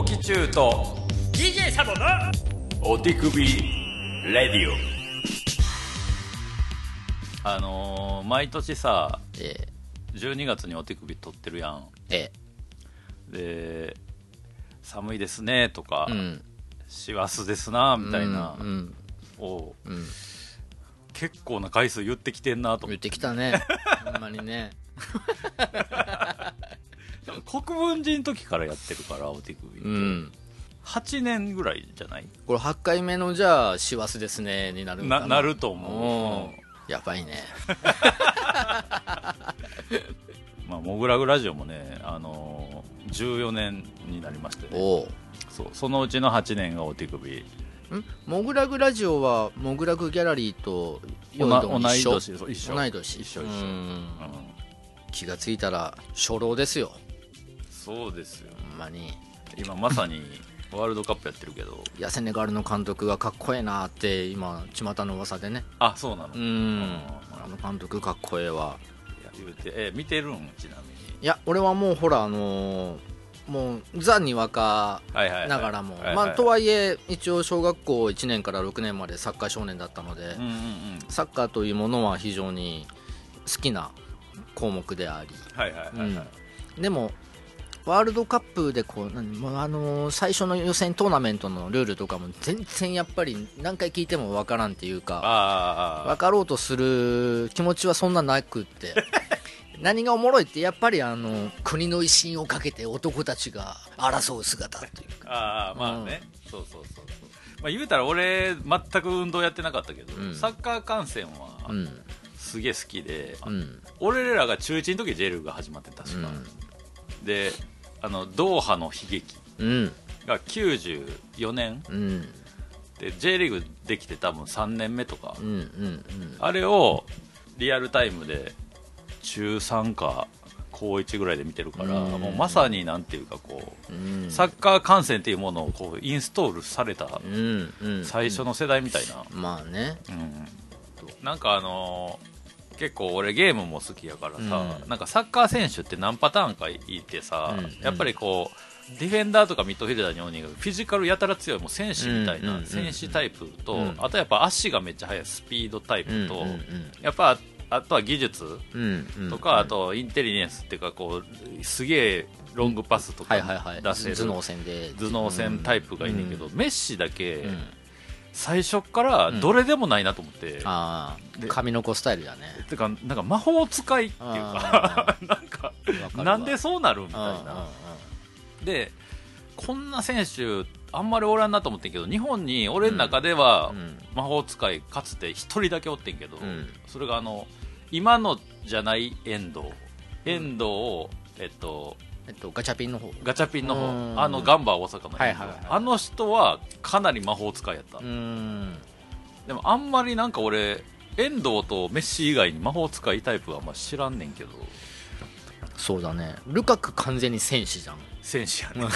オキチューと DJ サボのお手首レディオ。あのー毎年さえ12月にお手首取ってるやん。ええ。で寒いですねとかえうん。師走ですなみたいなうんをうん、うん、結構な回数言ってきてんなと。言っててきたね。ほんまにね 国分寺の時からやってるからお手首、うん。8年ぐらいじゃない？これ8回目のじゃあ師走ですねになるな。ななると思う、うん。やばいね。まあ、モグラグラジオもね、あのー14年になりましてね。おそうそのうちの8年がお手首。おん？モグラグラジオはモグラグギャラリーと同い年。一緒。同い年。一緒一緒、うん。うん。気がついたら初老ですよそうですよ。ほんまに。今まさにワールドカップやってるけど。いやセネガルの監督がかっこええなって今巷の噂でね。あそうなの、ういん。あの監督かっこええわ。や言うてえ見てるん？ちなみに。いや俺はもうほらあのーもうザ・にわかながらも、まあ、とはいえ一応小学校1年から6年までサッカー少年だったので、うんうんうん。サッカーというものは非常に好きな項目であり、はいはいはいはい、でもワールドカップでこうあのー最初の予選トーナメントのルールとかも全然やっぱり何回聞いてもわからんっていうかあああ分かろうとする気持ちはそんななくって。何がおもろいってやっぱりあの国の威信をかけて男たちが争う姿というか。ああまあね、そうそうそうそう。まあ言うたら俺全く運動やってなかったけど、うん。サッカー観戦はうん。すげえ好きで、うん。俺らが中1の時 J リーグが始まって確か、であのドーハの悲劇うん。が94年。うん。で J リーグできて多分3年目とか、うんうんあれをリアルタイムで中3か高1ぐらいで見てるから、うん。もうまさになんていうかこう、うん。サッカー観戦っていうものをこうインストールされたうんうん。最初の世代みたいな、まあね。うん。なんかあのー結構俺ゲームも好きやからさ、うん。なんかサッカー選手って何パターンかいてさ、うん。やっぱりこうディフェンダーとかミッドフィルダーに多いがフィジカルやたら強いもう戦士みたいうんうんうんな戦士タイプと、うん。あとやっぱ足がめっちゃ速いスピードタイプと、うんうんうん。やっぱあとは技術うんうん。とか、あとインテリジェンスっていうかこうすげえロングパスとかはいはいはい。出せる、頭脳戦で。頭脳戦タイプがいいねんけど、メッシだけ、うん最初からどれでもないなと思って、あであ髪の子スタイルだね。てかなんか魔法使いっていうか なんかなんでそうなるみたいうんうんうん。なでこんな選手あんまりおらんなと思ってんけど日本に俺の中ではうん。魔法使いかつて一人だけおってんけど、うん。それがあの今のじゃない遠藤遠藤を、えっとえっとガチャピンの方。ガチャピンの方。うん。あのガンバ大阪のはいはいはい。あの人はかなり魔法使いやった、うん。でもあんまりなんか俺遠藤とメッシ以外に魔法使いタイプはあんま知らんねんけど。そうだね。ルカク完全に戦士じゃん。戦士やね。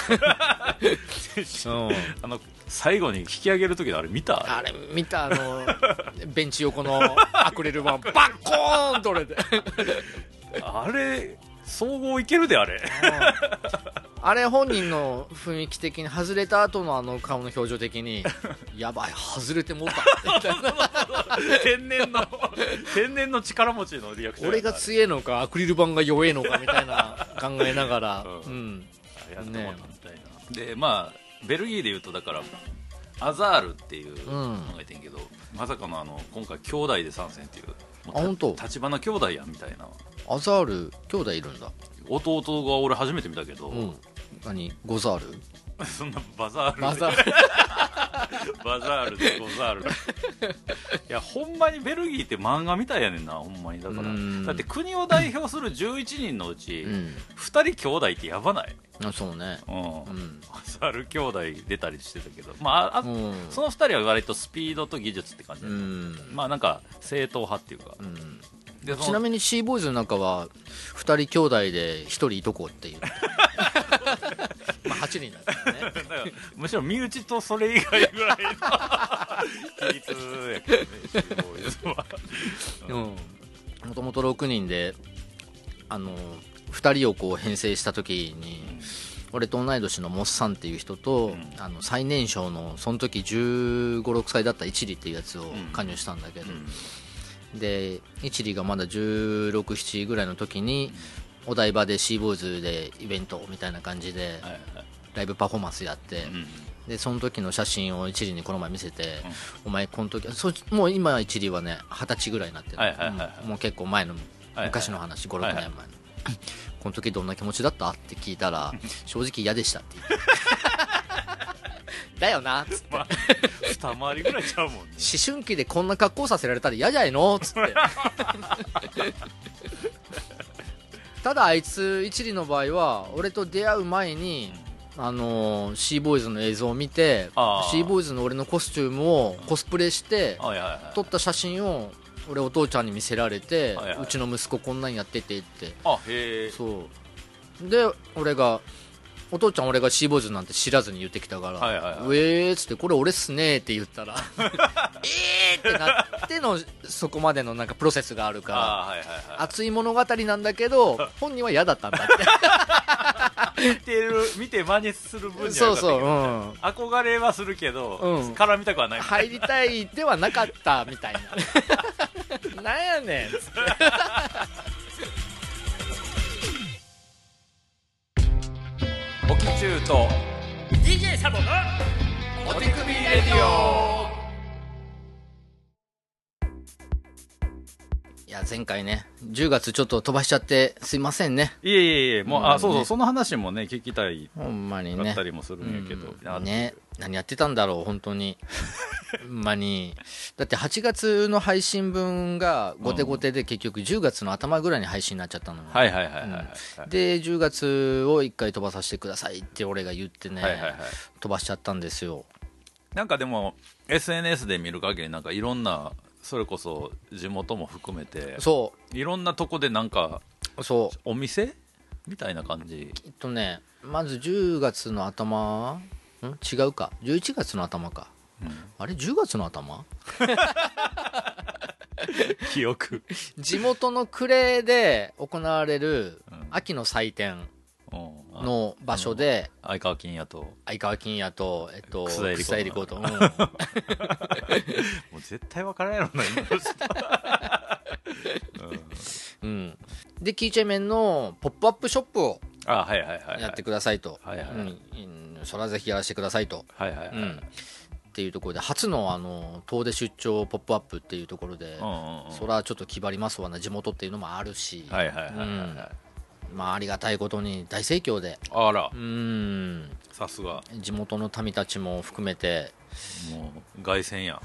戦士。あの最後に引き上げる時のあれ見た？あれ見たあのベンチ横のアクリル板バッコーン取れて。あれ総合いけるであれ。あれ本人の雰囲気的に外れた後のあの顔の表情的に やばい外れてもうた。みたいな天然の天然の力持ちのリアクション俺が強えのかアクリル板が弱えのかみたいな考えながら。う うん。んあったみたいな、でまあベルギーでいうとだからアザールっていうのがいてんけど、まさかのあの今回兄弟で参戦っていう。もうあ本当？立花兄弟やみたいなアザール兄弟いるんだ。弟が俺初めて見たけど、うん。何？ゴザール？そんなバザール。でバザール。バザールでゴザール。いやほんまにベルギーって漫画みたいやねんなほんまに。だから。うん。だって国を代表する11人のうち、うん。2人兄弟ってやばない？あそうね。うん、うん。バザール兄弟出たりしてたけど。まああ、うん。その2人は割とスピードと技術って感じうだった、ん。まあなんか正統派っていうか、うんちなみにシーボーイズの中は2人兄弟で1人いとこっていう。まあ8人なんですよね。むしろ身内とそれ以外ぐらいの比率やけどねシーボーイズは。もともと6人であの2人をこう編成した時に俺と同い年のモッさんっていう人と、うん。あの最年少のその時1 5 6歳だった一里っていうやつを加入したんだけど、で一里がまだ1 6 7ぐらいの時に、お台場でシーボーイズでイベントみたいな感じではいはい。ライブパフォーマンスやって、うんでその時の写真を一里にこの前見せて、お前この時そもう今一里はね二十歳ぐらいになってる、はいはいはいはい。うん。もう結構前のはい昔の話、56はいはい。年前の、この時どんな気持ちだった？って聞いたら 正直嫌でしたって言って だよなっつって。まあ二回りぐらいちゃうもんね。思春期でこんな格好させられたら嫌じゃないの？っつって。ただあいつ一里の場合は俺と出会う前にあのーシーボーイズの映像を見てシーボーイズの俺のコスチュームをコスプレして撮った写真を俺お父ちゃんに見せられて、うちの息子こんなんやっててって。あへえそう。で俺がお父ちゃん俺がシーボーイズなんて知らずに言ってきたから「はいはいはいうえー」っつって「これ俺っすね」って言ったら「えー」ってなってのそこまでのなんかプロセスがあるからあはいはいはい。熱い物語なんだけど 本人は嫌だったんだって。見てる見て真似する分にはそうそう、うん、憧れはするけど、うん。絡みたくはない。入りたいではなかったみたいな。なんやねんつっておきちゅうと DJ サボのお手首レディオや前回ね10月ちょっと飛ばしちゃってすいませんね。いえいえいえもう、うんあそうそう、ね。その話もね聞きたい。ほんまにだねったりもするんやけど、うんね。何やってたんだろう本当に。ほんまに。だって8月の配信分が後手後手で結局10月の頭ぐらいに配信になっちゃったのよ、はいはいはいはいはい、で10月を1回飛ばさせてくださいって俺が言ってね、はいはいはい飛ばしちゃったんですよ。なんかでも SNS で見る限りなんかいろんなそれこそ地元も含めてそいろんなとこでなんかうそう。お店みたいな感じ？えっとねまず10月の頭ん？違うか。11月の頭か、あれ？10月の頭？記憶。地元の呉で行われるうん秋の祭典の場所で相川金也と。相川金也と、えっと、草薙子草薙子と、うん。もう絶対分からんやろな今の人。うん、でキーチェメンのポップアップショップをあはいはいはいはい。やってくださいと、はいはいはい。うん。うんそれはぜひやらせてくださいと、はいはいはい、うん。っていうところで初のあの遠出出張ポップアップっていうところで、うんうんうん。それはちょっと気張りますわな地元っていうのもあるし、はいはいはいはい、はいまあありがたいことに大盛況で。あら。うん。さすが。地元の民たちも含めて。もう凱旋や。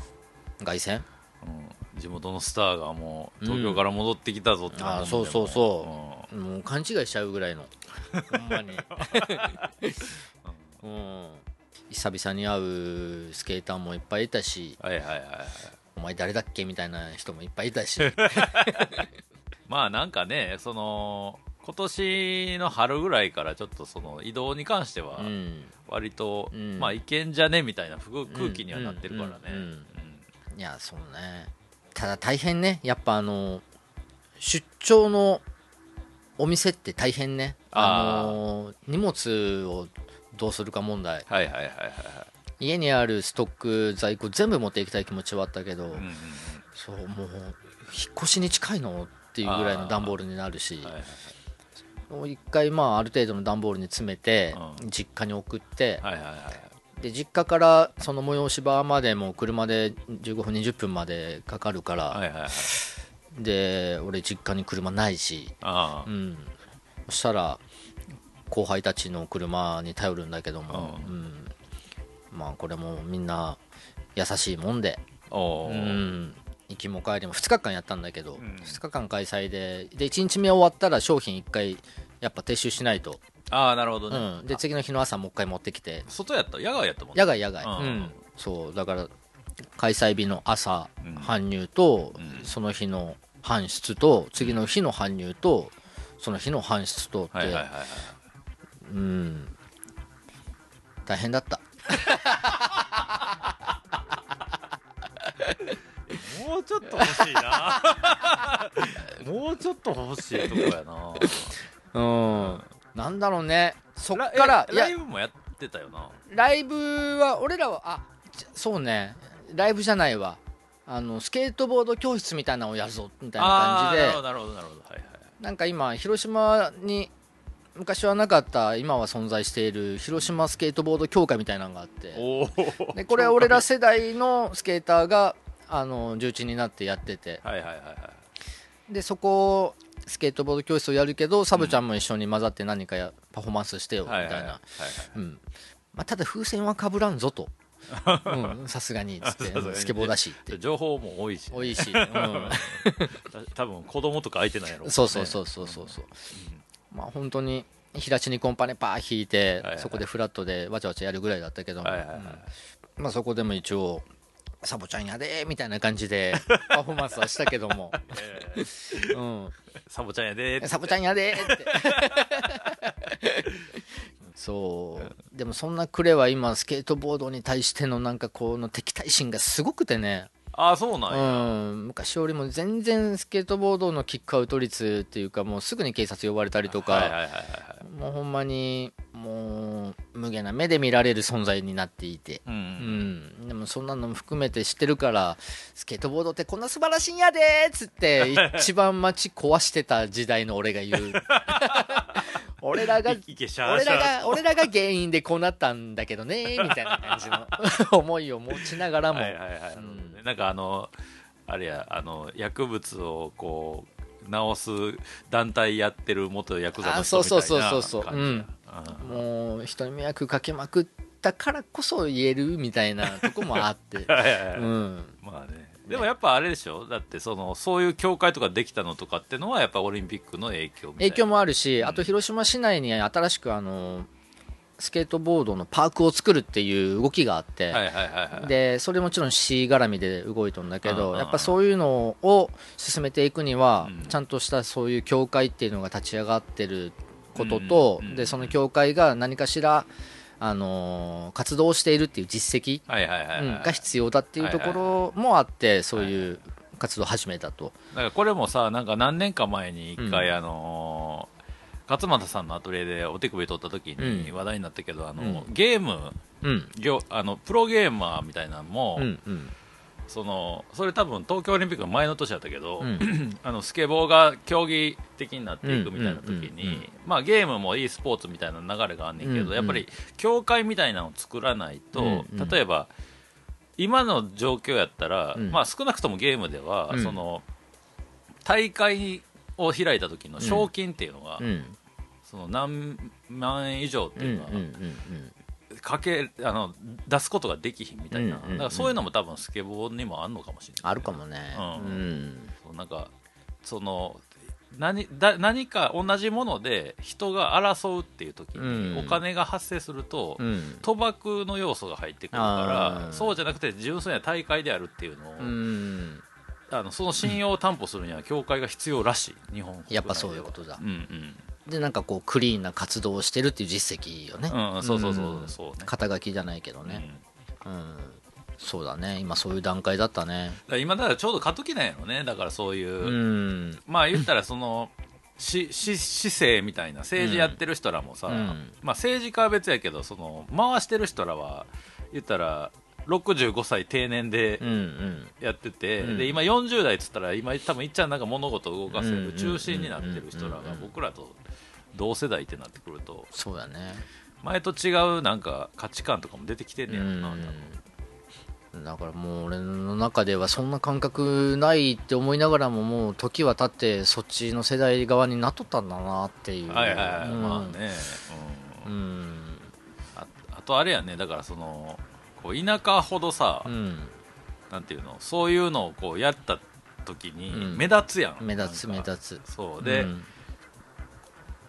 ん、凱旋？うん、地元のスターがもう東京から戻ってきたぞってあーそうそうそう。もう。勘違いしちゃうぐらいの。ほんまに。うん。久々に会うスケーターもいっぱいいたし。うんはいはいはいはい。お前誰だっけ？みたいな人もいっぱいいたし。まあなんかねその今年の春ぐらいからちょっとその移動に関してはうん。割と、うん。まあいけんじゃね？みたいな空空気にはなってるからね、いやそうね。ただ大変ね。やっぱあの出張のお店って大変ね。あの荷物をどうするか問題。はいはいはいはいはい。家にあるストック在庫全部持っていきたい気持ちはあったけど、うんうんそうもう引っ越しに近いの？っていうぐらいの段ボールになるし。うんはいはいもう一回まあある程度の段ボールに詰めて、う実家に送って、はいはいはいで実家からその催し場までも車で15分20分までかかるから、はいはいはい。で俺実家に車ないし、ああ。うん、そしたら後輩たちの車に頼るんだけども、ううん。まあこれもみんな優しいもんで、うん、行きも帰りも2日間やったんだけど、ん。2日間開催でで1日目終わったら商品1回やっぱ撤収しないと、ああなるほどね、うん、で次の日の朝もう一回持ってきて。外やった？野外やったもんね。野外野外、うん。うん。そう。だから開催日の朝うん。搬入と、うん。その日の搬出と次の日の搬入とその日の搬出とって、はいはいはいはい。うん。大変だった。も うちょっと欲しいな。もうちょっと欲しいとこやな。うん。なんだろうね。そっラからライブもやってたよな。ライブは俺らはあそうね。ライブじゃないわ。あのスケートボード教室みたいなのをやるぞみたいな感じで。なるほどなるほどなるほど。はいはい。なんか今広島に昔はなかった今は存在している広島スケートボード協会みたいなのがあって。おおでこれは俺ら世代のスケーターがあの重鎮になってやってて。はいはいはいはい。でそこスケートボード教室をやるけどサブちゃんも一緒に混ざって何かやパフォーマンスしてよみたいな。ただ風船はかぶらんぞと。うん。さすがにっつって スケボーだしって。情報も多いし、多いし、うん。た多分子供とか相手なんやろ。そうそうそうそうそうそう、まあ本当に平地にコンパネパー引いて、はいはいそこでフラットでわちゃわちゃやるぐらいだったけども、はいはいはい。うん。まあ、そこでも一応サボちゃんやでみたいな感じで パフォーマンスはしたけども、えーうん、サボちゃんやでサボちゃんやでって。そう。でもそんなクレは今スケートボードに対してのなんかこの敵対心がすごくてねああそうなんうや、ん、昔よりも全然スケートボードのキックアウト率っていうかもうすぐに警察呼ばれたりとか、もうほんまにもう無下な目で見られる存在になっていて、うんうん、でもそんなのも含めて知ってるからスケートボードってこんな素晴らしいんやでーっつって 一番街壊してた時代の俺が言う俺らが俺らが俺らが原因でこうなったんだけどね みたいな感じの。思いを持ちながらも、はいはいはい、うん。なんかあのあれやあの薬物をこう治す団体やってる元ヤクザの人みたいなあそうそうそうそう。そう感じや。うん。もう人に迷惑かけまくったからこそ言えるみたいなとこもあって。はい。うんでもやっぱあれでしょ？だってそのそういう協会とかできたのとかってのはやっぱオリンピックの影響みたいな。影響もあるし、あと広島市内に新しくあのスケートボードのパークを作るっていう動きがあって、でそれもちろん市絡みで動いとんだけうんうんうんどやっぱそういうのを進めていくには、うん。ちゃんとしたそういう協会っていうのが立ち上がってることと、うんうんでその協会が何かしら、あのー活動しているっていう実績、が必要だっていうところもあってそういう活動を始めたと、だからこれもさなんか何年か前に一回、うん。あのー勝俣さんのアトリエでお手首取った時にうん。話題になったけど、あのうん。ゲームうん。業あのプロゲーマーみたいなのも、うんうんそのそれ多分東京オリンピックの前の年だったけど、うん。あのスケボーが競技的になっていくみたいな時に、まあ、ゲームも e スポーツみたいな流れがあんねんけど、やっぱり協会みたいなのを作らないと、例えば今の状況やったら、うん。まあ、少なくともゲームでは、うん。その大会を開いた時の賞金っていうのが、うん。その何万円以上っていうのは、かけあの出すことができひんみたいな、うんうんうん。だからそういうのも多分スケボーにもあんのかもしれない。あるかもね。ううん。んそうなんかその何だ何か同じもので人が争うっていう時にうん。お金が発生すると、うん。賭博の要素が入ってくるからそうじゃなくて純粋な大会であるっていうのを、うん。あのその信用を担保するには協会が必要らしい。日本やっぱそういうことだ。うんうんでなんかこうクリーンな活動をしてるっていう実績よね。うんそうそうそうそうね。肩書きじゃないけどうん。ねうん。そうだね。今そういう段階だったね。今だからちょうど過渡期なんやろね。だからそういう、うん。まあ言ったらそのしし市政みたいな政治やってる人らもさ、うん。まあ、政治家は別やけどその回してる人らは言ったら65歳定年でうんうん。やってて、うん。で今40代っつったら今多分いっちゃんなんか物事を動かせうんる中心になってる人らがうん僕らと同世代ってなってくるとそうだね。前と違うなんか価値観とかも出てきてんねやろな、だからもう俺の中ではそんな感覚ないって思いながらももう時は経ってそっちの世代側になっとったんだなっていう。はいはいはい、うん。まあね、うん。うん。ああとあれやねだからそのこう田舎ほどさ、うん。なんていうのそういうのをこうやった時にうん。目立つやん、目立つ目立つ。そう。で、うん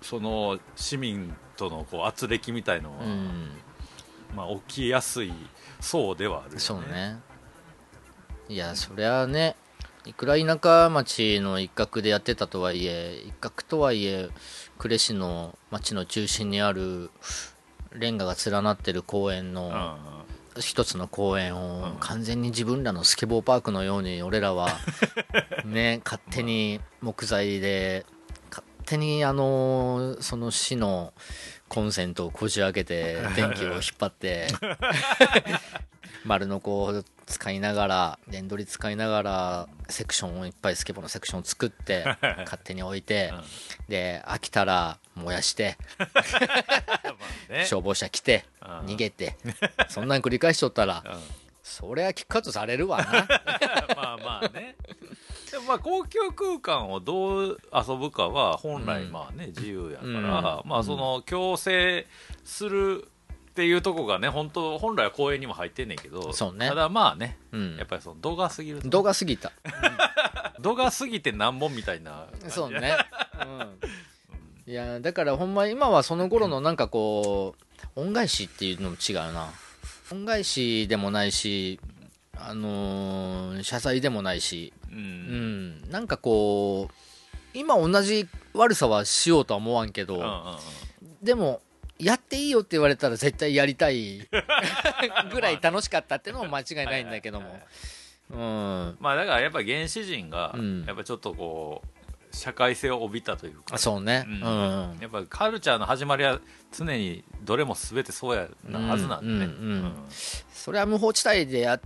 その市民とのこう圧力みたいのは、うん。まあ、起きやすい層ではあるよね。そうね。いやそりゃねいくら田舎町の一角でやってたとはいえ一角とはいえ呉市の町の中心にあるレンガが連なってる公園うん。の一つの公園をうん。完全に自分らのスケボーパークのように俺らは ね勝手に木材でか手にあのその市のコンセントをこじ開けて電気を引っ張って 丸のこを使いながら電取り使いながらセクションをいっぱいスケボーのセクションを作って勝手に置いて、で飽きたら燃やして 消防車来てうん。逃げてそんなん繰り返しとったらうん。そりゃキックアウトされるわな。まあまあねでもまあ公共空間をどう遊ぶかは本来うん。まあね自由やから、うん。まあその強制するっていうとこがね本当本来は公園にも入ってんねんけどそうね。ただまあねうん。やっぱりその度が過ぎると度が過ぎた。度が過ぎて何本みたいなそうね、うん、いやだからほんま今はその頃のなんかこう恩返しっていうのも違うな。恩返しでもないしあのー謝罪でもないし。ううん。んなんかこう今同じ悪さはしようとは思わんけど、うんうんうん。でもやっていいよって言われたら絶対やりたい ぐらい楽しかったっていうのも間違いないんだけども。うん。まあだからやっぱ原始人がうん。やっぱちょっとこう社会性を帯びたというか。あそうね。ううん。ん、やっぱカルチャーの始まりは常にどれも全てそうやなはずなんでね、うんうんうんそれは無法地帯でやっ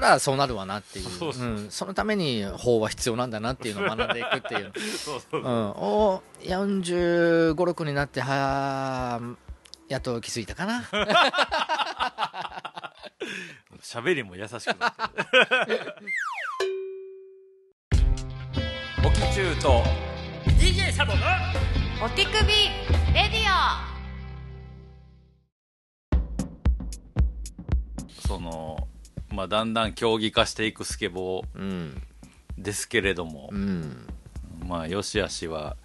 たらそうなるわなっていう。そうそうう。ん。そのために法は必要なんだなっていうのを学んでいくっていう、そうそうう。ん、お4 5 6になってはやっと気づいたかな。喋りも優しくなってる。おきちゅうと。DJ サボのお手首レディそのまあだんだん競技化していくスケボーうん。ですけれどもう、ん。まあよしあしは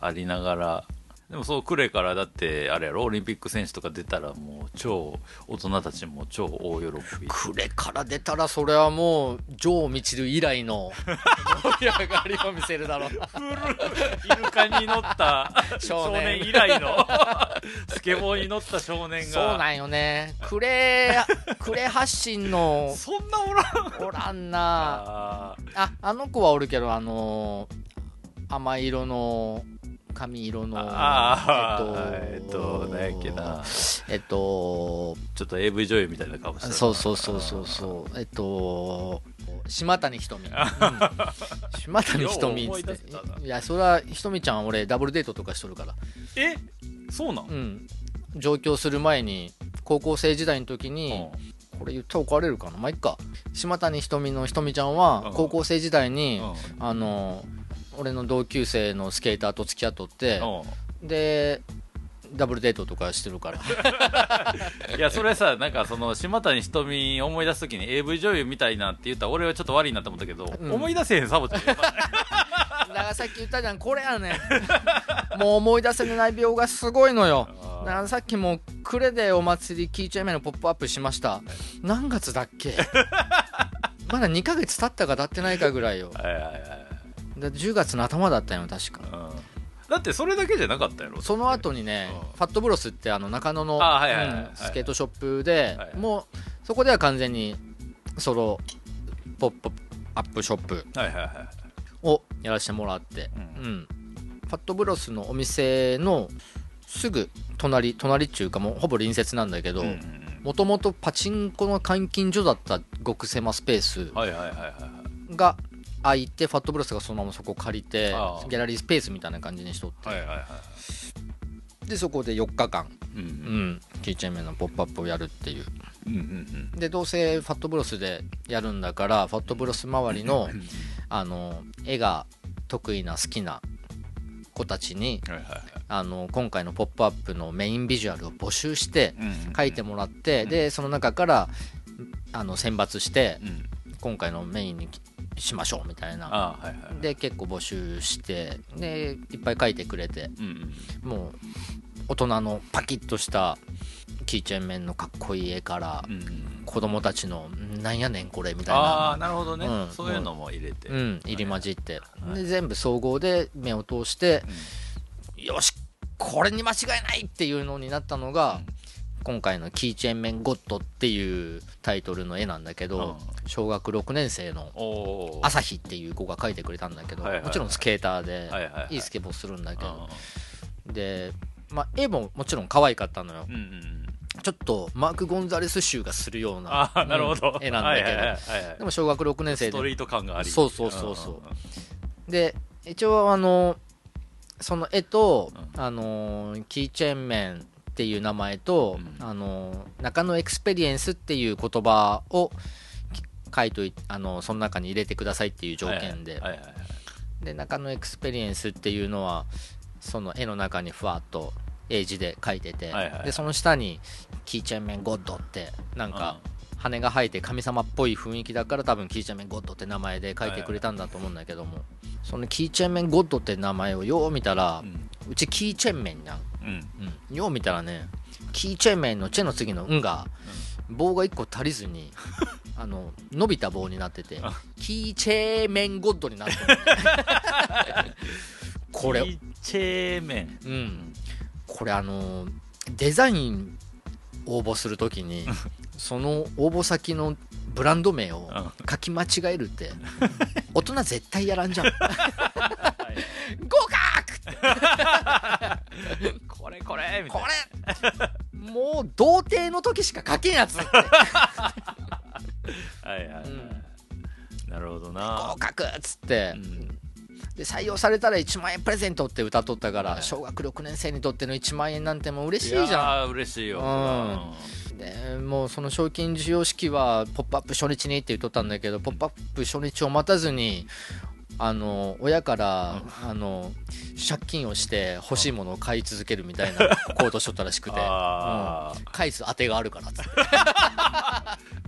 ありながらでもそうくれからだってあれやろ？オリンピック選手とか出たらもう超大人たちも超大喜び。くれから出たらそれはもう城みちる以来の盛り上がりを見せるだろう。イルカに乗った少少年年以来のスケボーに乗った少年が。そうなんよね。クレクレ発信のそんなおらん。おらんな。あああの子はおるけどあの甘い色の髪色のあーえっと何やっけな。えっとちょっと AV 女優みたいな顔してるそうそうそうそうそう。えっと島谷ひとみ、うん。島谷ひとみっつって。いやそれはひとみちゃん俺ダブルデートとかしとるから。え？そうなん、うん。上京する前に高校生時代の時に、うん。これ言ったら怒られるかな。まあいっか。島谷ひとみのひとみちゃんはうん。高校生時代に、うん。あの俺の同級生のスケーターと付き合っとってうん。でダブルデートとかしてるから。いやそれさなんかその島谷ひとみ思い出す時に AV 女優みたいなって言ったら俺はちょっと悪いなと思ったけど、うん。思い出せへんサボちゃん。だからさっき言ったじゃんこれやねん。もう思い出せない病がすごいのよ。あー。だからさっきもクレでお祭りキーチェーン目のポップアップしました。何月だっけ？まだ2ヶ月経ったか経ってないかぐらいよ。はいはいはいだ10月の頭だったよ確か。うん。だってそれだけじゃなかったやろその後にねうん。ファットブロスってあの中野のあはいはいはいはい。うんスケートショップではいもうそこでは完全にソロポップアップショップはいはいはいをやらせてもらって、ううん。ファットブロスのお店のすぐ隣隣っていうかもうほぼ隣接なんだけどうんうんうん。もともとパチンコの監禁所だった極狭スペースはいはいはいはいはい。が空いてファットブロスがそのままそこ借りてああ。ギャラリースペースみたいな感じにしとって。はいはいはいでそこで4日間、うんううんん、キーチェーンメンのポップアップをやるっていう。うんうんでどうせファットブロスでやるんだからファットブロス周りのあの絵が得意な好きな子たちにはいはいはい。あの今回の「ポップアップのメインビジュアルを募集してうん書いてもらって、でその中からあの選抜してうん。今回のメインにしましょうみたいな。あはいはいで結構募集してでいっぱい書いてくれて。うんうんもう大人のパキッとしたキーチェーン面のかっこいい絵から子供たちの「なんやねんこれ」みたいああななるほどね、うん。そういうのも入れて、うん、入り混じって、はいで全部総合で目を通して、よしこれに間違いないっていうのになったのが、今回の「キーチェンメンゴッド」っていうタイトルの絵なんだけど、小学6年生の朝日っていう子が描いてくれたんだけど、もちろんスケーターではいはいスケボーするんだけうんど、で、まあ、絵ももちろん可愛かったのよ。ちょっとマーク・ゴンザレス集がするような絵なんだけど、でも小学6年生で。ストリート感があり。そうそうそうそう。で一応あのその絵と、うあの Keychain Men っていう名前と、うん。あの中野 Experience っていう言葉をき書いといあのその中に入れてくださいっていう条件で、で中野 Experience っていうのはその絵の中にふわっと英字で書いてて、でその下に「Keychain Men God」ってなんか羽が生えて神様っぽい雰囲気だから多分 Keychain Men God って名前で書いてくれたんだと思うんだけども、そのキーチェンメンゴッドって名前をよう見たら、ううんちキーチェンメンなん、うんうん、よう見たらねキーチェンメンのチェの次の「ん」が棒が1個足りずに あの伸びた棒になっててあ。キーチェーメンゴッドになってる。これ。キーチェーメン。うん、これあのデザイン応募するときにその応募先のブランド名をうん。書き間違えるって 大人絶対やらんじゃん。合格これこれみたいこなれ。もう童貞の時しか書けんやつ はいはいはい、なるほどな。合格っつって、うん。で採用されたら1万円プレゼントって歌っとったから、はい。小学6年生にとっての1万円なんてもう嬉しいじゃん。嬉しいよ、うん。でもうその賞金授与式は「ポップアップ初日に」って言っとったんだけど「ポップアップ初日を待たずにあの親から、あの借金をして欲しいものを買い続けるみたいな行動しとったらしくて、あうん。返す当てがあるからっつって。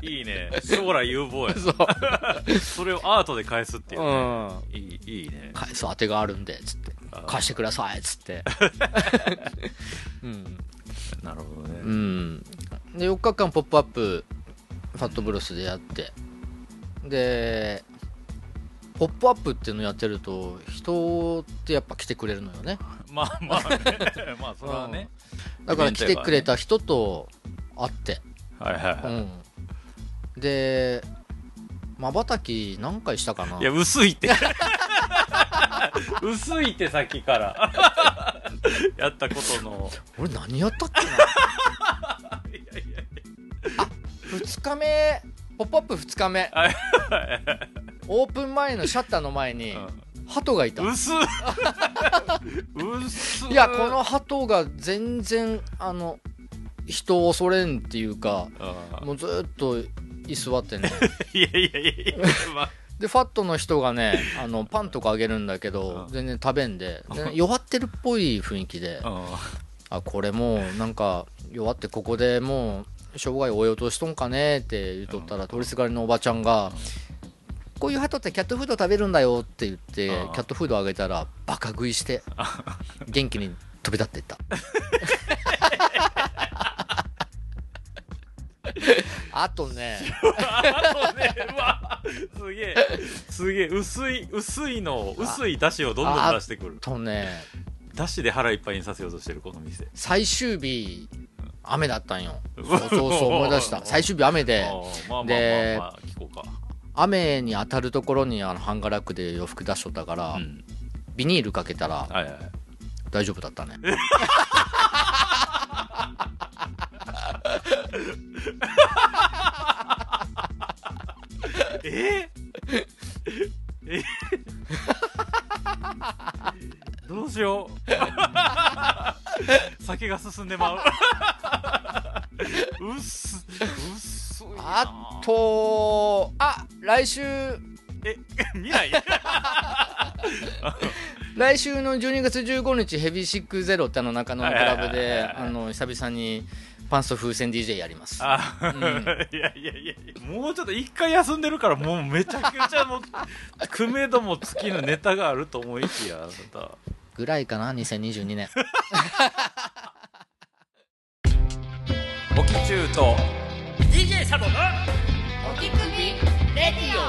いいね。将来有望や そう、それをアートで返すっていううね、ん、いいいいね。返す当てがあるんでつって。貸してくださいっつって。うん、なるほどね、うん、で4日間「ポップアップファットブロスでやって。で「ポップアップっていうのやってると人ってやっぱ来てくれるのよね。まあまあね。まあそれはね、だから来てくれた人と会って、はいはいはい、うん、でまばたき何回したかな？いや薄いって。薄いってさっきから。やったことの。俺何やったっけな？いやいや2日目「ポップアップ2日目。はいオープン前のシャッターの前に鳩がいた。薄いやこの鳩が全然あの人を恐れんっていうかあもうずーっと居座ってねー いやいやいやいや、まあ、でファットの人がねあのパンとかあげるんだけどうん。全然食べんで。で弱ってるっぽい雰囲気で。うん。あこれもうなんか弱ってここでもう生涯終えようとしとんかねって言っとったら通りすがりのおばちゃんが「こういう鳩ってキャットフード食べるんだよ」って言ってキうんャットフードあげたらバカ食いして元気に飛び立っていった。あとね。あとねうわ。すげえ。すげえ。薄い薄いの薄いだしをどんどん出してくる。とね。だしで腹いっぱいにさせようとしてるこの店。最終日雨だったんよ。そうそうそう思い出した。最終日雨で。あーまあまあまあでまあ聞こうか雨に当たるところにあのハンガーラックで洋服出しとったから、うん。ビニールかけたらはいはい大丈夫だったね。え？え？どうしよう。酒が進んでまううっす。うっそいなあとあ来週。え 未来？来週の12月15日ヘビーシックゼロってあの中野のクラブで久々にパンスト風船 DJ やります。あ、ん。いやいやいやもうちょっと一回休んでるからもうめちゃくちゃもうくめども尽きぬネタがあると思いきやぐらいかな2022年 おきちゅうと DJ サボのおきくびレディオ。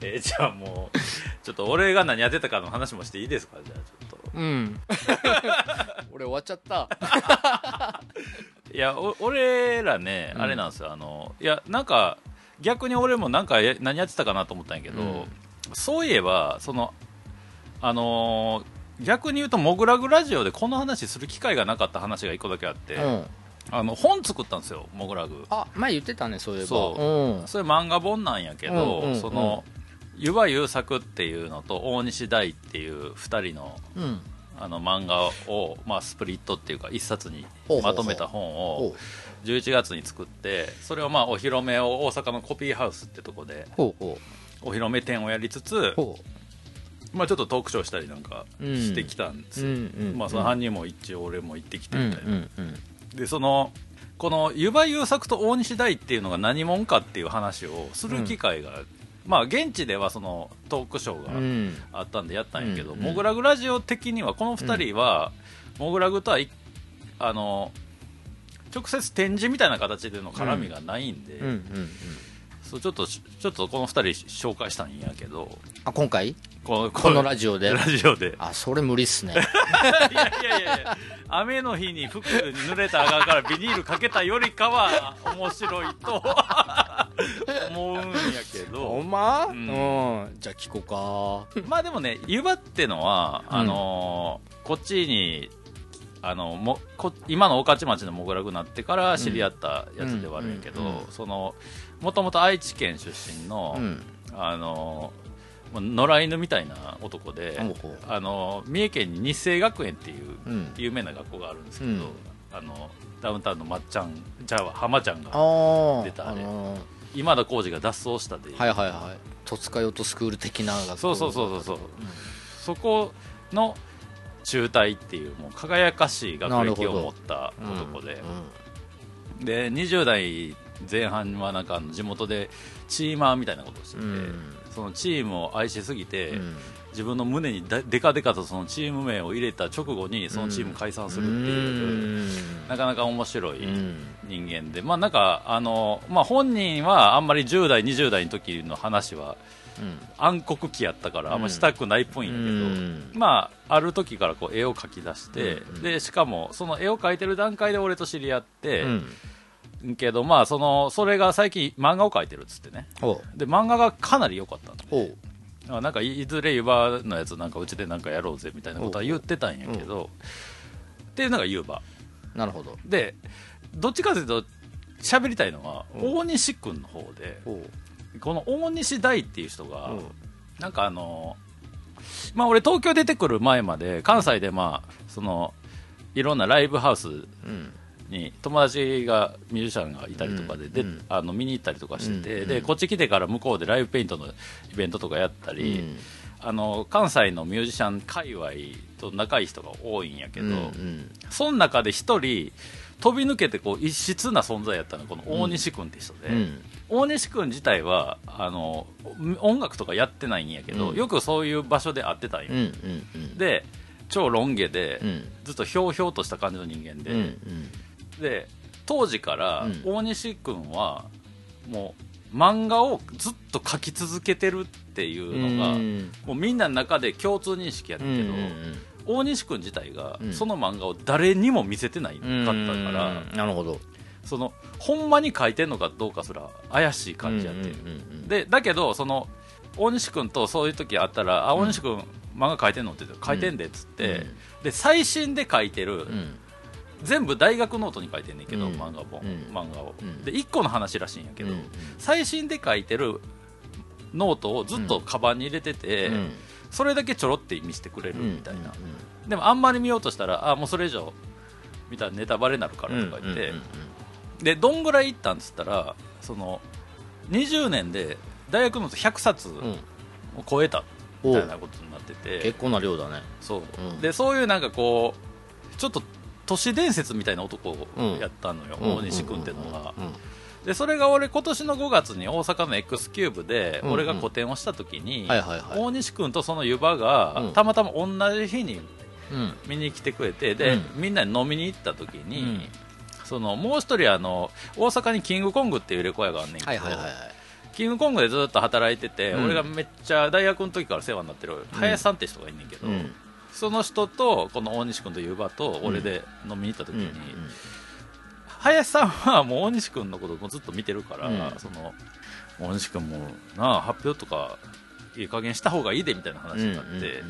えーじゃあもうちょっと俺が何やってたかの話もしていいですか？じゃあちょっと。うん。俺終わっちゃった。いやお俺らね、うん。あれなんですよ。あのいやなんか逆に俺もなんかや何やってたかなと思ったんやけど、うん。そういえばそのあのー逆に言うとモグラグラジオでこの話する機会がなかった話が一個だけあって、うん。あの本作ったんですよモグラグ。あ前言ってたねそういえば。そう。うん。それ漫画本なんやけど、うんうんその湯葉優作っていうのと大西大っていう2人のうん。あの漫画を、まあ、スプリットっていうか一冊にまとめた本ほを11月に作ってそれをまあお披露目を大阪のコピーハウスってとこでお披露目展をやりつつまあ、ちょっとトークショーしたりなんかうん。してきたんですううよ、んうん。まあ、その犯人も一応俺も行ってきてうんみたいな、うんうんでそのこの湯葉優作と大西大っていうのが何者かっていう話をする機会が、まあ現地ではそのトークショーがうん。あったんでやったんやけど、うんモグラグラジオ的にはこの2人は、モグラグとはいあの直接展示みたいな形での絡みがないんで、うんうんうんそうちょっとちょっとこの2人紹介したんやけど。あ今回？このこのラジオで？ラジオで。あそれ無理っすね。いやいやいやいや雨の日に服に濡れたあかんからビニールかけたよりかは面白いと 思うんやけど。ま？うん。じゃあ聞こうか。まあでもね湯葉ってのはあのーこっちにあのもこ今の御徒町のモグラグになってから知り合ったやつではあるんやけど、もともと愛知県出身の、うん。あの野良犬みたいな男で、あの三重県に日生学園っていううん。有名な学校があるんですけど、うん。あのダウンタウンのまっちゃんじゃあ浜ちゃんが出たあれ。あのー。今田耕司が脱走したで、はいはいはい戸塚ヨットスクール的な学校そうそうそうそうそう、そこの中退っていうもう輝かしい学歴を持ったうん男で、うで20代前半はなんか地元でチーマーみたいなことをしてて、ん。そのチームを愛しすぎて、うん。自分の胸にだでかでかとそのチーム名を入れた直後にそのチーム解散するっていう、なかなか面白いうん人間で、まあなんかあの、まあ、本人はあんまり10代、20代の時の話はうん暗黒期やったからあんましたくないっぽいんやけど、うん。まあ、ある時からこう絵を描き出して、うんでしかもその絵を描いてる段階で俺と知り合って、うん。けど、まあ、そのそれが最近漫画を描いてるっつってね。ほで漫画がかなり良かったのなんかいいずれ湯葉のやつなんかうちでなんかやろうぜみたいなことは言ってたんやけど、っていうのが湯葉なるほど。でどっちかというと喋りたいのはうん。大西君の方でほこの大西大っていう人がうん。なんかあのまあ俺東京出てくる前まで関西でまあそのいろんなライブハウスうん。に友達がミュージシャンがいたりとかで,、でうん。うん。あの見に行ったりとかしてて、うん。でこっち来てから向こうでライブペイントのイベントとかやったうり、ん。あの関西のミュージシャン界隈と仲いい人が多いんやけど、うんその中で一人飛び抜けてこう異質な存在やったのこの大西君って人で、うん大西君自体はあの音楽とかやってないんやけど、うんよくそういう場所で会ってたんよ、うんうんうんで超ロン毛で、うんずっとひょうひょうとした感じの人間で、うんうんで当時から大西君はもう漫画をずっと描き続けてるっていうのが、うんもうみんなの中で共通認識やったけど、大西君自体がその漫画を誰にも見せてないかったから、うんなるほどそのほんまに描いてんのかどうかすら怪しい感じやって、うんうんうんでだけどその大西君とそういう時あったら「あ大西君漫画描いてんの?」って言って「描いてんで」っつって、うん。で最新で描いてる、うん。全部大学ノートに書いてんねんけど、うん。漫画本、うん。漫画を、うん。で1個の話らしいんやけど、うん最新で書いてるノートをずっとカバンに入れてて、うん。それだけちょろって見せてくれるうんみたいな、でもあんまり見ようとしたらあもうそれ以上見たらネタバレになるからとか言って、うんうんでどんぐらい行ったんっつったらその20年で大学ノート100冊を超えたみたいなことになってて、結構な量だね。そう、うん。でそういうなんかこうちょっと都市伝説みたいな男をやったのよ、大西君っていうのが、うん。でそれが俺今年の5月に大阪の X キューブで俺が個展をした時に、大西君とその湯葉が、うん。たまたま同じ日にうん。見に来てくれてで、うん。みんなに飲みに行った時に、うんそのもう一人あの大阪にキングコングっていうレコヤがあんねんけど、はいはいはいはい。キングコングでずっと働いてて、うん。俺がめっちゃ大学の時から世話になってる林さんって人がいんねんけど、うん。その人とこの大西君と湯葉と俺で飲みに行った時に、うん林さんはもう大西君のこともずっと見てるから、うん。その大西君もなあ発表とかいい加減した方がいいでみたいな話になって、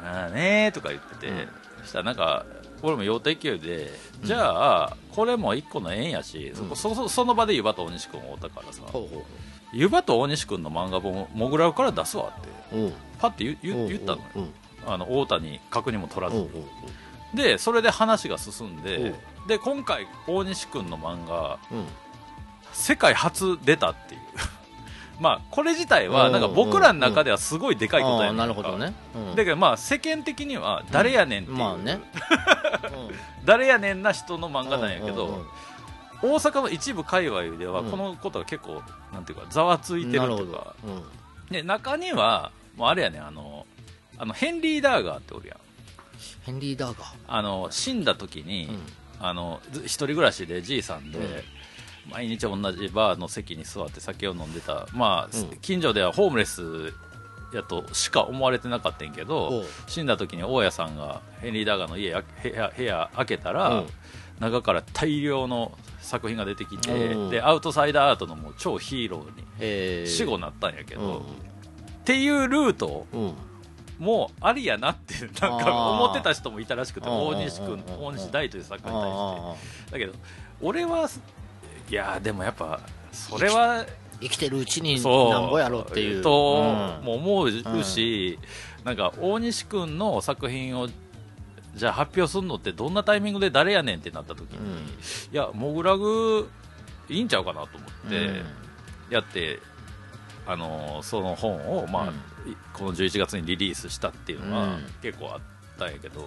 ああねーとか言ってて、うん。そしたらなんか俺も要点勢いで、じゃあこれも一個の縁やし、うん。そそその場で湯葉と大西君を会ったからさ湯葉と大西君の漫画本モグラから出すわってうおうパッて言言言ったのよ。おうあの太田に確認も取らずに。おうおうでそれで話が進んでおで今回大西君の漫画世界初出たっていうまあこれ自体はうんなんか僕らの中ではすごいでかいことやなるほどね、うん。だけどまあ世間的には誰やねんっていう、まあね。誰やねんな人の漫画なんやけど、うんうんうん。大阪の一部界隈ではうん。このことが結構なんていうかざわついてるとか、うん。で中にはもうあれやねあのあのヘンリー・ダーガーっておるやん。ヘンリー・ダーガあの死んだ時に、ー、うん。あのず一人暮らしでじいさんで、うん毎日同じバーの席に座って酒を飲んでた、まあうん。近所ではホームレスやとしか思われてなかったんやけおどう死んだ時に大家さんがヘンリー・ダーガーの家や部屋部屋開けたら、うん。中から大量の作品が出てきて、うん。でアウトサイダーアートのもう超ヒーローにえー。死後なったんやけど、うん。っていうルートうん。もうありやなってなんか思ってた人もいたらしくてうん大西君うん。大西大という作家に対して。だけど俺はいやでもやっぱそれは生きてるうちにそう。なんぼやろっていう。とうん。も思うし、なんか大西君の作品をじゃあ発表するのってどんなタイミングで誰やねんってなった時に、うん。いやモグラグいいんちゃうかなと思ってうん。やって、あのその本を、まあこの11月にリリースしたっていうのはうん。結構あったんやけど、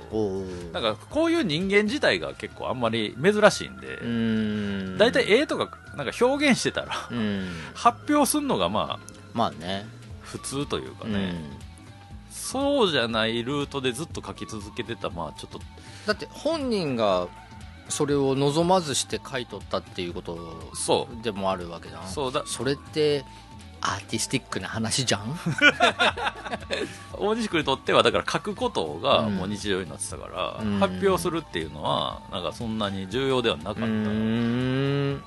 なんかこういう人間自体が結構あんまり珍しいんで。大体絵とかなんか表現してたらうん。発表するのがまあまあね。普通というかうん。ね、そうじゃないルートでずっと書き続けてたまあちょっとだって本人がそれを望まずして書いとったっていうことそでもあるわけじゃん。そうだ。それってアーティスティックな話じゃん？大西君にとってはだから書くことがうん。もう日常になってたから、うん。発表するっていうのはなんかそんなに重要ではなかったっていう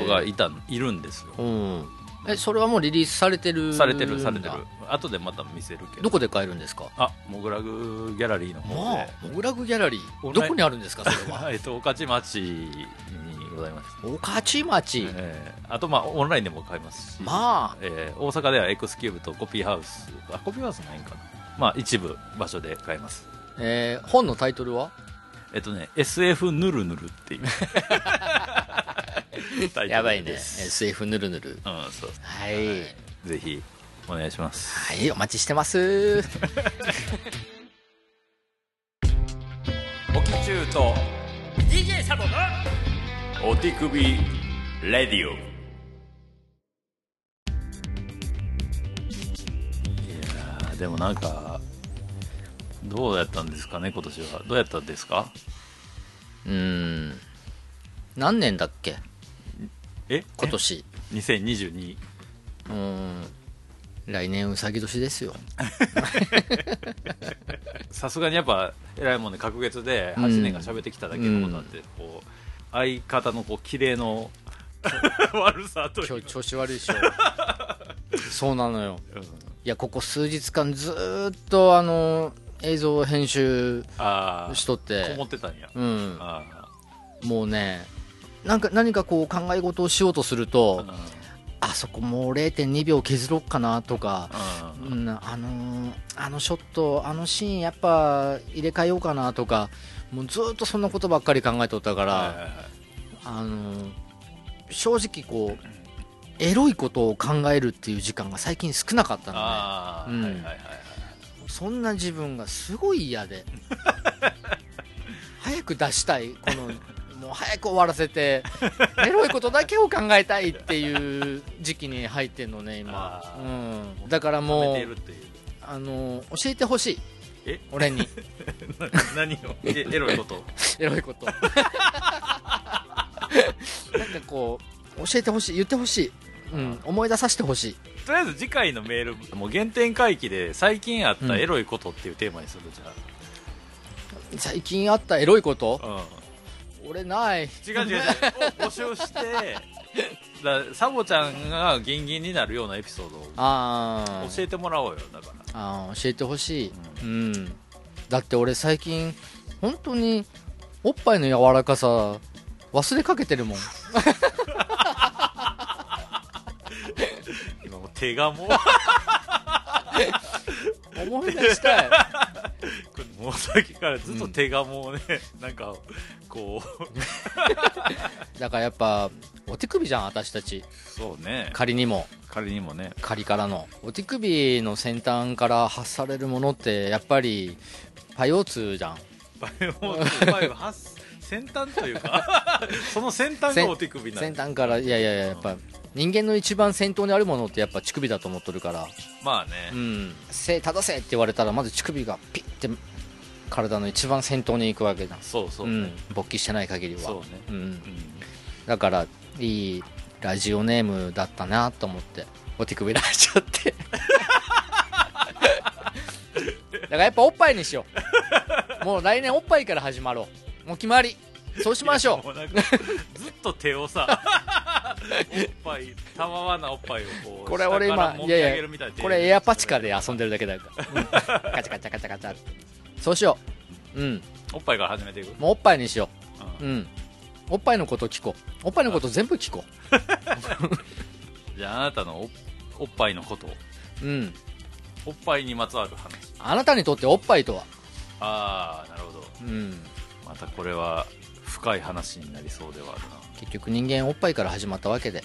人がいたいるんですよ、うん。えそれはもうリリースされてるされてるされてる。後でまた見せるけど。どこで買えるんですか？あモグラグギャラリーの方まであ、モグラグギャラリー、どこにあるんですか、それは？えっと御徒町にございます。御徒町、えーあとまあオンラインでも買えますし、まあ、えー大阪ではエクスキューブとコピーハウス。あコピーハウスないんかな。まあ一部場所で買えます。えー本のタイトルは？えっとね SF ぬるぬるっていう。やばいね、SF ぬるぬる。うんそう。はい、ぜひお願いします。はい、お待ちしてます。おきちゅうと DJ サボのお手首レディオ。いやーでもなんかどうやったんですかね今年は。どうやったんですか？うーん、何年だっけ、え？今年。2022うーん、来年うさぎ年ですよ。さすがにやっぱ偉いもんで隔月で8年が喋ってきただけのことあって、こう相方のこう綺麗の 悪さという今日調子悪いでしょ。そうなのよ。うん。いや、ここ数日間ずーっと、あの、映像編集ああしとって。こも、ってたんや、うん、あもうね、なんか何かこう考え事をしようとすると、ああそこもう0.2秒削ろうかなとか、うん。うん、あのーあのショット、あのシーンやっぱ入れ替えようかなとか、もうずっとそんなことばっかり考えとったから、はいはいはい。あのー正直こう、エロいことを考えるっていう時間が最近少なかったのね。ああ、うん。はいはいはいはい。そんな自分がすごい嫌で。早く出したい。このもう早く終わらせて。エロいことだけを考えたいっていう時期に入ってんのね今。あ、うん、だから溜もう。あの教えてほしいえ？俺に。な 何を？えエロいこと？エロいこと。なんかこう教えてほしい。言ってほしい、うん、思い出させてほしい。とりあえず次回のメールもう原点回帰で最近あったエロいことっていうテーマにするじ最近あったエロいこと？ゃあ、うん、俺ない。違う違う違う。を募集して だサボちゃんがギンギンになるようなエピソードを教えてもらおうよだから。あー教えてほしい、うん。だって俺最近本当におっぱいの柔らかさ忘れかけてるもん。今もう手がもう。思い出したい。もうさっきからずっと手がもうね、なんかこう。だからやっぱお手首じゃん私たち。そうね。仮にも。仮にもね。仮からの。お手首の先端から発されるものってやっぱりパイオツじゃん。バイオバイオは先端というか その先端がお手首な先の端からいやいやいややっぱ人間の一番先頭にあるものってやっぱ乳首だと思っとるから。まあね、うん。背正せって言われたらまず乳首がピッて体の一番先頭に行くわけだ。そうそうう、ん。勃起してない限りは。そうね。うん。うん。だからいいラジオネームだったなと思って。お手首出しちゃって。だからやっぱおっぱいにしよう。もう来年おっぱいから始まろう。もう決まり。そうしましょもうずっと手をさおっぱいたわわなおっぱいをこうこれ俺今持ち上げるみたいなうこれエアパチカで遊んでるだけだから、うんカチャカチャカチャカチャそうしよう。うん。おっぱいから始めていく、もうおっぱいにしよう。ううんおっぱいのこと聞こう。おっぱいのこと全部聞こ じゃああなたのおおっぱいのこと。ううん。おっぱいにまつわる話。あなたにとっておっぱいとは？ああなるほど。うん。またこれは深い話になりそうではあるな。結局人間おっぱいから始まったわけで。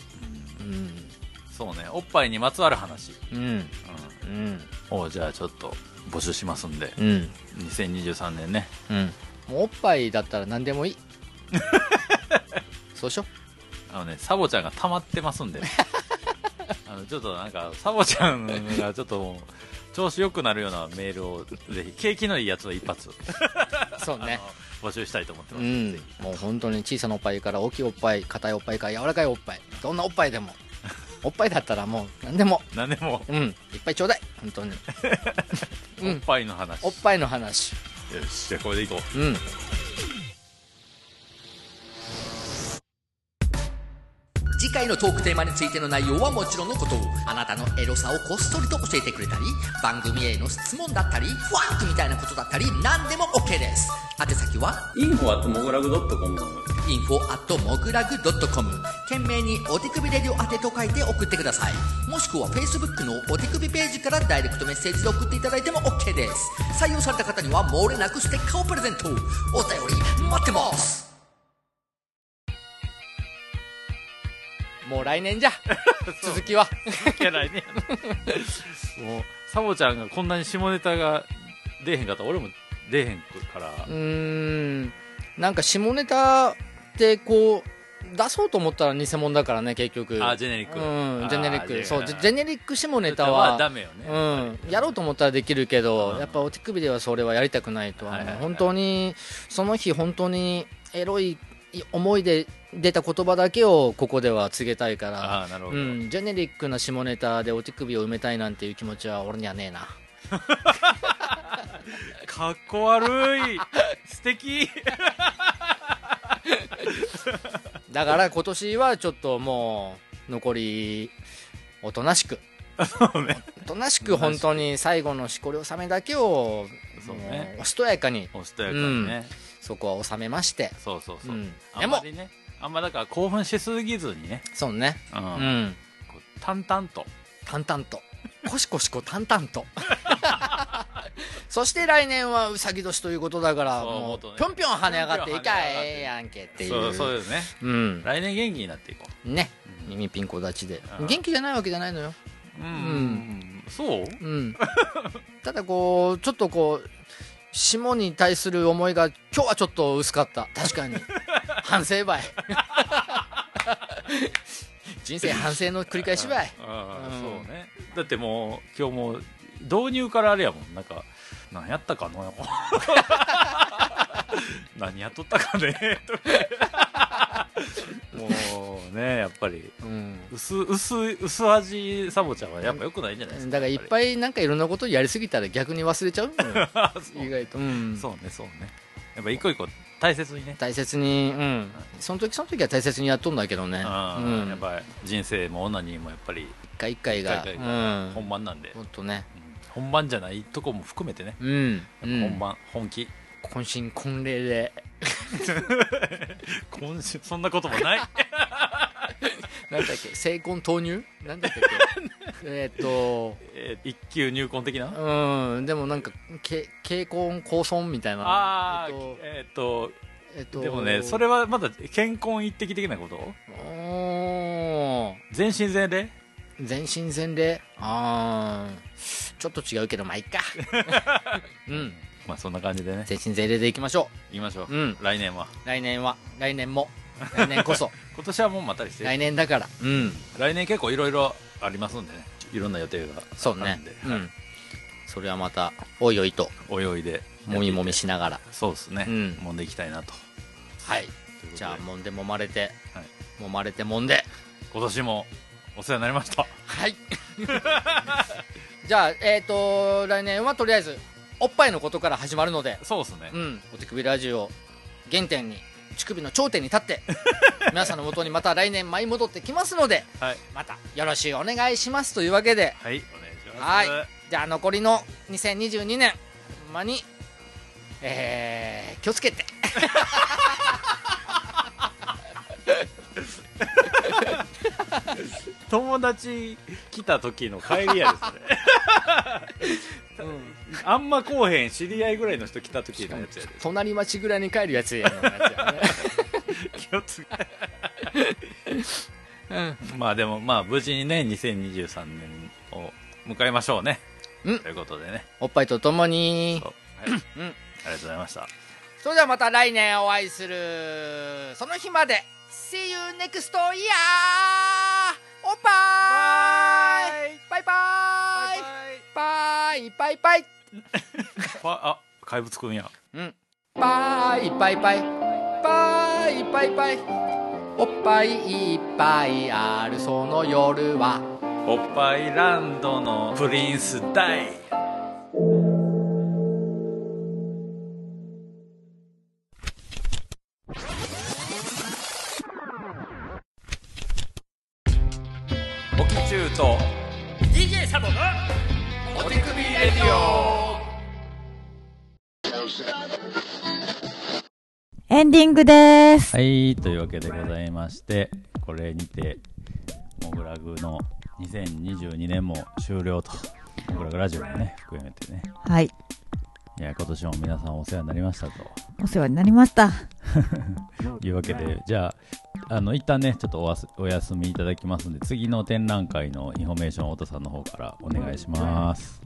うん。そうね。おっぱいにまつわる話、うん。うん、うん。おじゃあちょっと募集しますんで。うん。2023年ね。うん。もうおっぱいだったら何でもいい そうしよあのねサボちゃんが溜まってますんで あのちょっとなんかサボちゃんがちょっともう調子良くなるようなメールをぜひ景気のいいやつを一発。う そうね。募集したいと思ってます、うん。ぜひ。もう本当に小さなおっぱいから大きいおっぱい硬いおっぱいから柔らかいおっぱいどんなおっぱいでも おっぱいだったらもう何でも。何でも。うん。いっぱいちょうだい。本当に。うん。おっぱいの話、おっぱいの話。よしじゃあこれでいこう。うん次回のトークテーマについての内容はもちろんのこと。あなたのエロさをこっそりと教えてくれたり番組への質問だったりファンクみたいなことだったり何でも OK です。宛先はインフォアットモグラグドットコム。info at moglag.com 懸命にお手首レディオ宛てと書いて送ってください。もしくは Facebook のお手首ページからダイレクトメッセージで送っていただいても OK です。採用された方には漏れなくステッカーをプレゼント。お便り待ってます。もう来年じゃ。続きは。やないね。もうサボちゃんがこんなに下ネタが出えへんかったら俺も出えへんから、うーん。なんか下ネタってこう出そうと思ったら偽物だからね結局。あジェネリック。うんジェネリック。あそうジェネリック下ネネタタははダメよね、うん、やろうと思ったらできるけど、うん。やっぱお手首ではそれはやりたくないと、はいはいはい。本当にその日本当にエロい思いで出た言葉だけをここでは告げたいからうん、ジェネリックな下ネタでお手首を埋めたいなんていう気持ちは俺にはねえな。かっこ悪い。素敵。だから今年はちょっともう残りおとなしく。おとなしく本当に最後のしこり納めだけをおしとやかに。おしとやかにね、そこは収めまして。そうそうそう、うん。あんまりねあんまだから興奮しすぎずにね、そうね。うん。うん。こう淡々と。淡々と。コシコシコ淡々と。そして来年はうさぎ年ということだからもうぴょんぴょん跳ね上がっていかええやんけっていう。そうですね。うん。来年元気になっていこね。耳ピンコ立ちで。うん。元気じゃないわけじゃないのよ。ううん、そう？うん。ただこうちょっとこう下に対する思いが今日はちょっと薄かった。確かに。反省ばい。人生反省の繰り返しばい。そうね。だってもう今日もう導入からあれやもん。なんか何やったかな 何やっとったかね。とかねやっぱり。うん。薄薄薄味サボちゃんはやっぱ良くないんじゃないですかだからいっぱいなんかいろんなことやりすぎたら逆に忘れちゃう 意外と、うん。そうねそうね。やっぱ一個一個大切にね。大切に、うん、その時その時は大切にやっとんだけどね、うん、うん。やっぱり人生も女にもやっぱり一回一回が。本番なんで、ほんとね。うん。本番じゃないとこも含めてね。うん。本番、本気。渾身婚礼で今週そんなこともない。なんだっけ？成婚投入？なんだっけ？えーっと。えー一級入婚的な？うん。でもなんかけ結婚高尊みたいな。ああえっと。えーっとえっと。でもねそれはまだ健婚一滴的なこと？全身全霊？全身全霊？あー。ちょっと違うけどまあいっか。うんまあそんな感じでね。全身全霊でいきましょ行きましょう、うん。来年は。う来年は。来年も。来年こそ。今年はもうまったりして。来年だから。うん。来年結構いろいろありますんでね。いろんな予定がそうね。あるんで、うん。それはまたおいおいと。泳いで。もみもみしながら。そうですね、うん。揉んでいきたいなと。はい。じゃあ揉んで揉まれて、はい。揉まれて揉んで。今年もお世話になりました。はい。じゃあえっ、と来年はとりあえずおっぱいのことから始まるのでそうですね、うん。お手首ラジオ原点に乳首の頂点に立って 皆さんのもとにまた来年舞い戻ってきますのではい。またよろしくお願いしますというわけで。はいお願いします。はい。じゃあ残りの2022年ほんまにえー、気をつけて。友達来た時の帰りやですね、あんまこうへん知り合いぐらいの人来た時のやつやで。隣町ぐらいに帰るやつやのやつやね。気をつけまあでもまあ無事にね2023年を迎えましょうね、うん。ということでね。おっぱいとともにはい、うん。ありがとうございました。それではまた来年お会いする。その日まで。See you next year! おっぱい。バイバイ。バイバイ。バイ ああ怪物くんや。うん。バイバイ。バイバイ。バイバイ。おっぱいいっぱいあるその夜は。おっぱいランドのプリンスダイオキチューと DJ サボのお手首レディオエンディングです。はいというわけでございましてこれにてモグラグの2022年も終了とモグラグラジオもね含めてねはい。いや今年も皆さんお世話になりましたとお世話になりました。いうわけでじゃああの一旦ねちょっとおわすお休みいただきますんで次の展覧会のインフォメーション太田さんの方からお願いします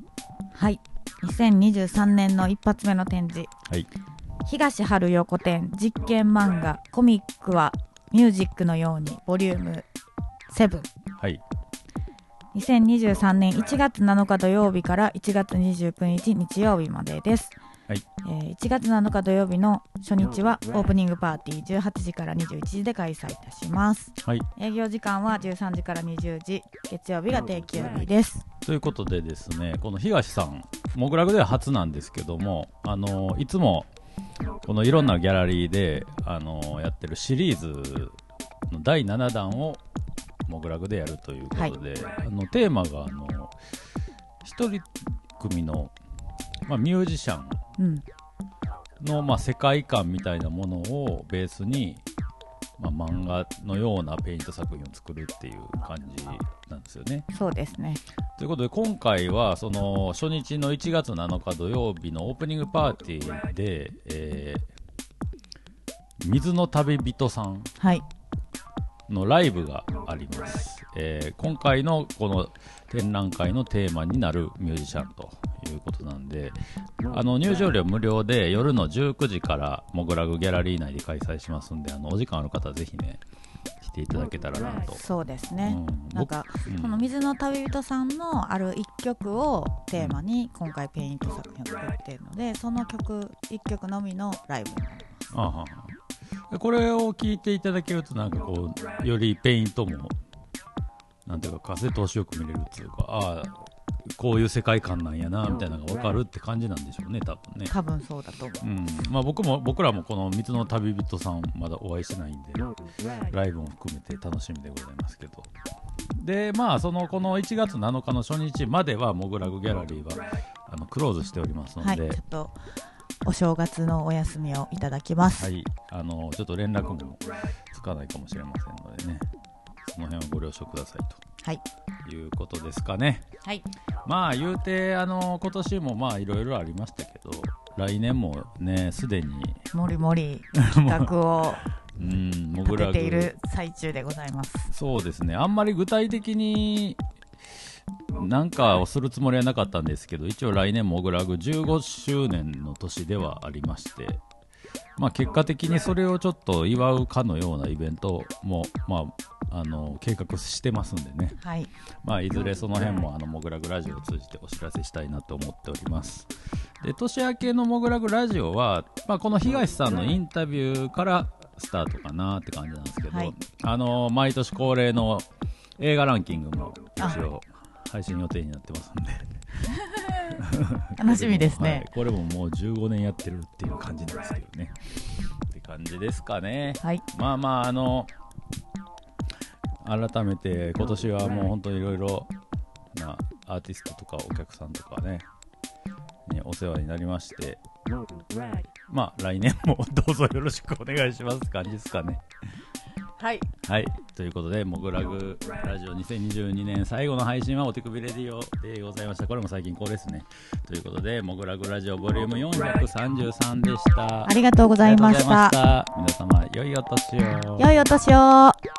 はい。2023年の一発目の展示。はい東春横展実験漫画コミックはミュージックのようにボリューム7。はい2023年1月7日土曜日から1月29日日曜日までです、はい。えー1月7日土曜日の初日はオープニングパーティー18時から21時で開催いたします。はい。営業時間は13時から20時月曜日が定休日です。ということでですねこの東さんモグラグでは初なんですけどもあのいつもこのいろんなギャラリーであのやってるシリーズの第7弾をモグラグでやるということで、あのテーマがあの一人組の、まあ、ミュージシャンうん。の、まあ、世界観みたいなものをベースに、まあ、漫画のようなペイント作品を作るっていう感じなんですよね。そうですね。ということで今回はその初日の1月7日土曜日のオープニングパーティーで、えー水の旅人さんはいのライブがあります、えー今回のこの展覧会のテーマになるミュージシャンということなんであの入場料無料で夜の19時からモグラグギャラリー内で開催しますんであのお時間ある方はぜひね来ていただけたらなと、そうですね、うんなんか、僕うん。この水の旅人さんのある一曲をテーマに今回ペイント作品を作っているのでその曲一曲のみのライブになります。あははこれを聞いていただけるとなんかこうよりペイントもなんていうか風通しよく見れるっていうかああこういう世界観なんやなみたいなのが分かるって感じなんでしょうね多分ね。多分そうだと思う。うん。まあ、僕も僕らもこの水の旅人さんまだお会いしてないんでライブも含めて楽しみでございますけど。でまあそのこの1月7日の初日まではモグラグギャラリーはあのクローズしておりますのはいで、ちょっとお正月のお休みをいただきます、はい、あのちょっと連絡もつかないかもしれませんのでね、その辺はご了承くださいはい。ということですかね。はい。まあ言うて、あの今年もまあいろいろありましたけど、来年もね、すでに、もりもり 企画をうん、モグ立ラグてている最中でございます。そうですね、あんまり具体的になんかをするつもりはなかったんですけど、一応来年モグラグ15周年の年ではありまして、まあ、結果的にそれをちょっと祝うかのようなイベントも、まあ、あの計画してますんでね、はい。まあ、いずれその辺もあのモグラグラジオを通じてお知らせしたいなと思っております。で年明けのモグラグラジオは、まあ、この東さんのインタビューからスタートかなって感じなんですけど、はい。あの毎年恒例の映画ランキングも一応配信予定になってますんで。楽しみですはいね、これももう15年やってるっていう感じなんですけどね。って感じですかね。はいまあまあ、あの、改めて今年はもう本当にいろいろなアーティストとかお客さんとかね、にお世話になりまして、まあ来年もどうぞよろしくお願いします感じですかね。はいはい。ということで、モグラグラジオ2022年最後の配信はお手首レディオでございました。これも最近こうですね。ということで、モグラグラジオボリューム433でした。ありがとうございましありがとうございまたした。皆様、良いお年を。良いお年を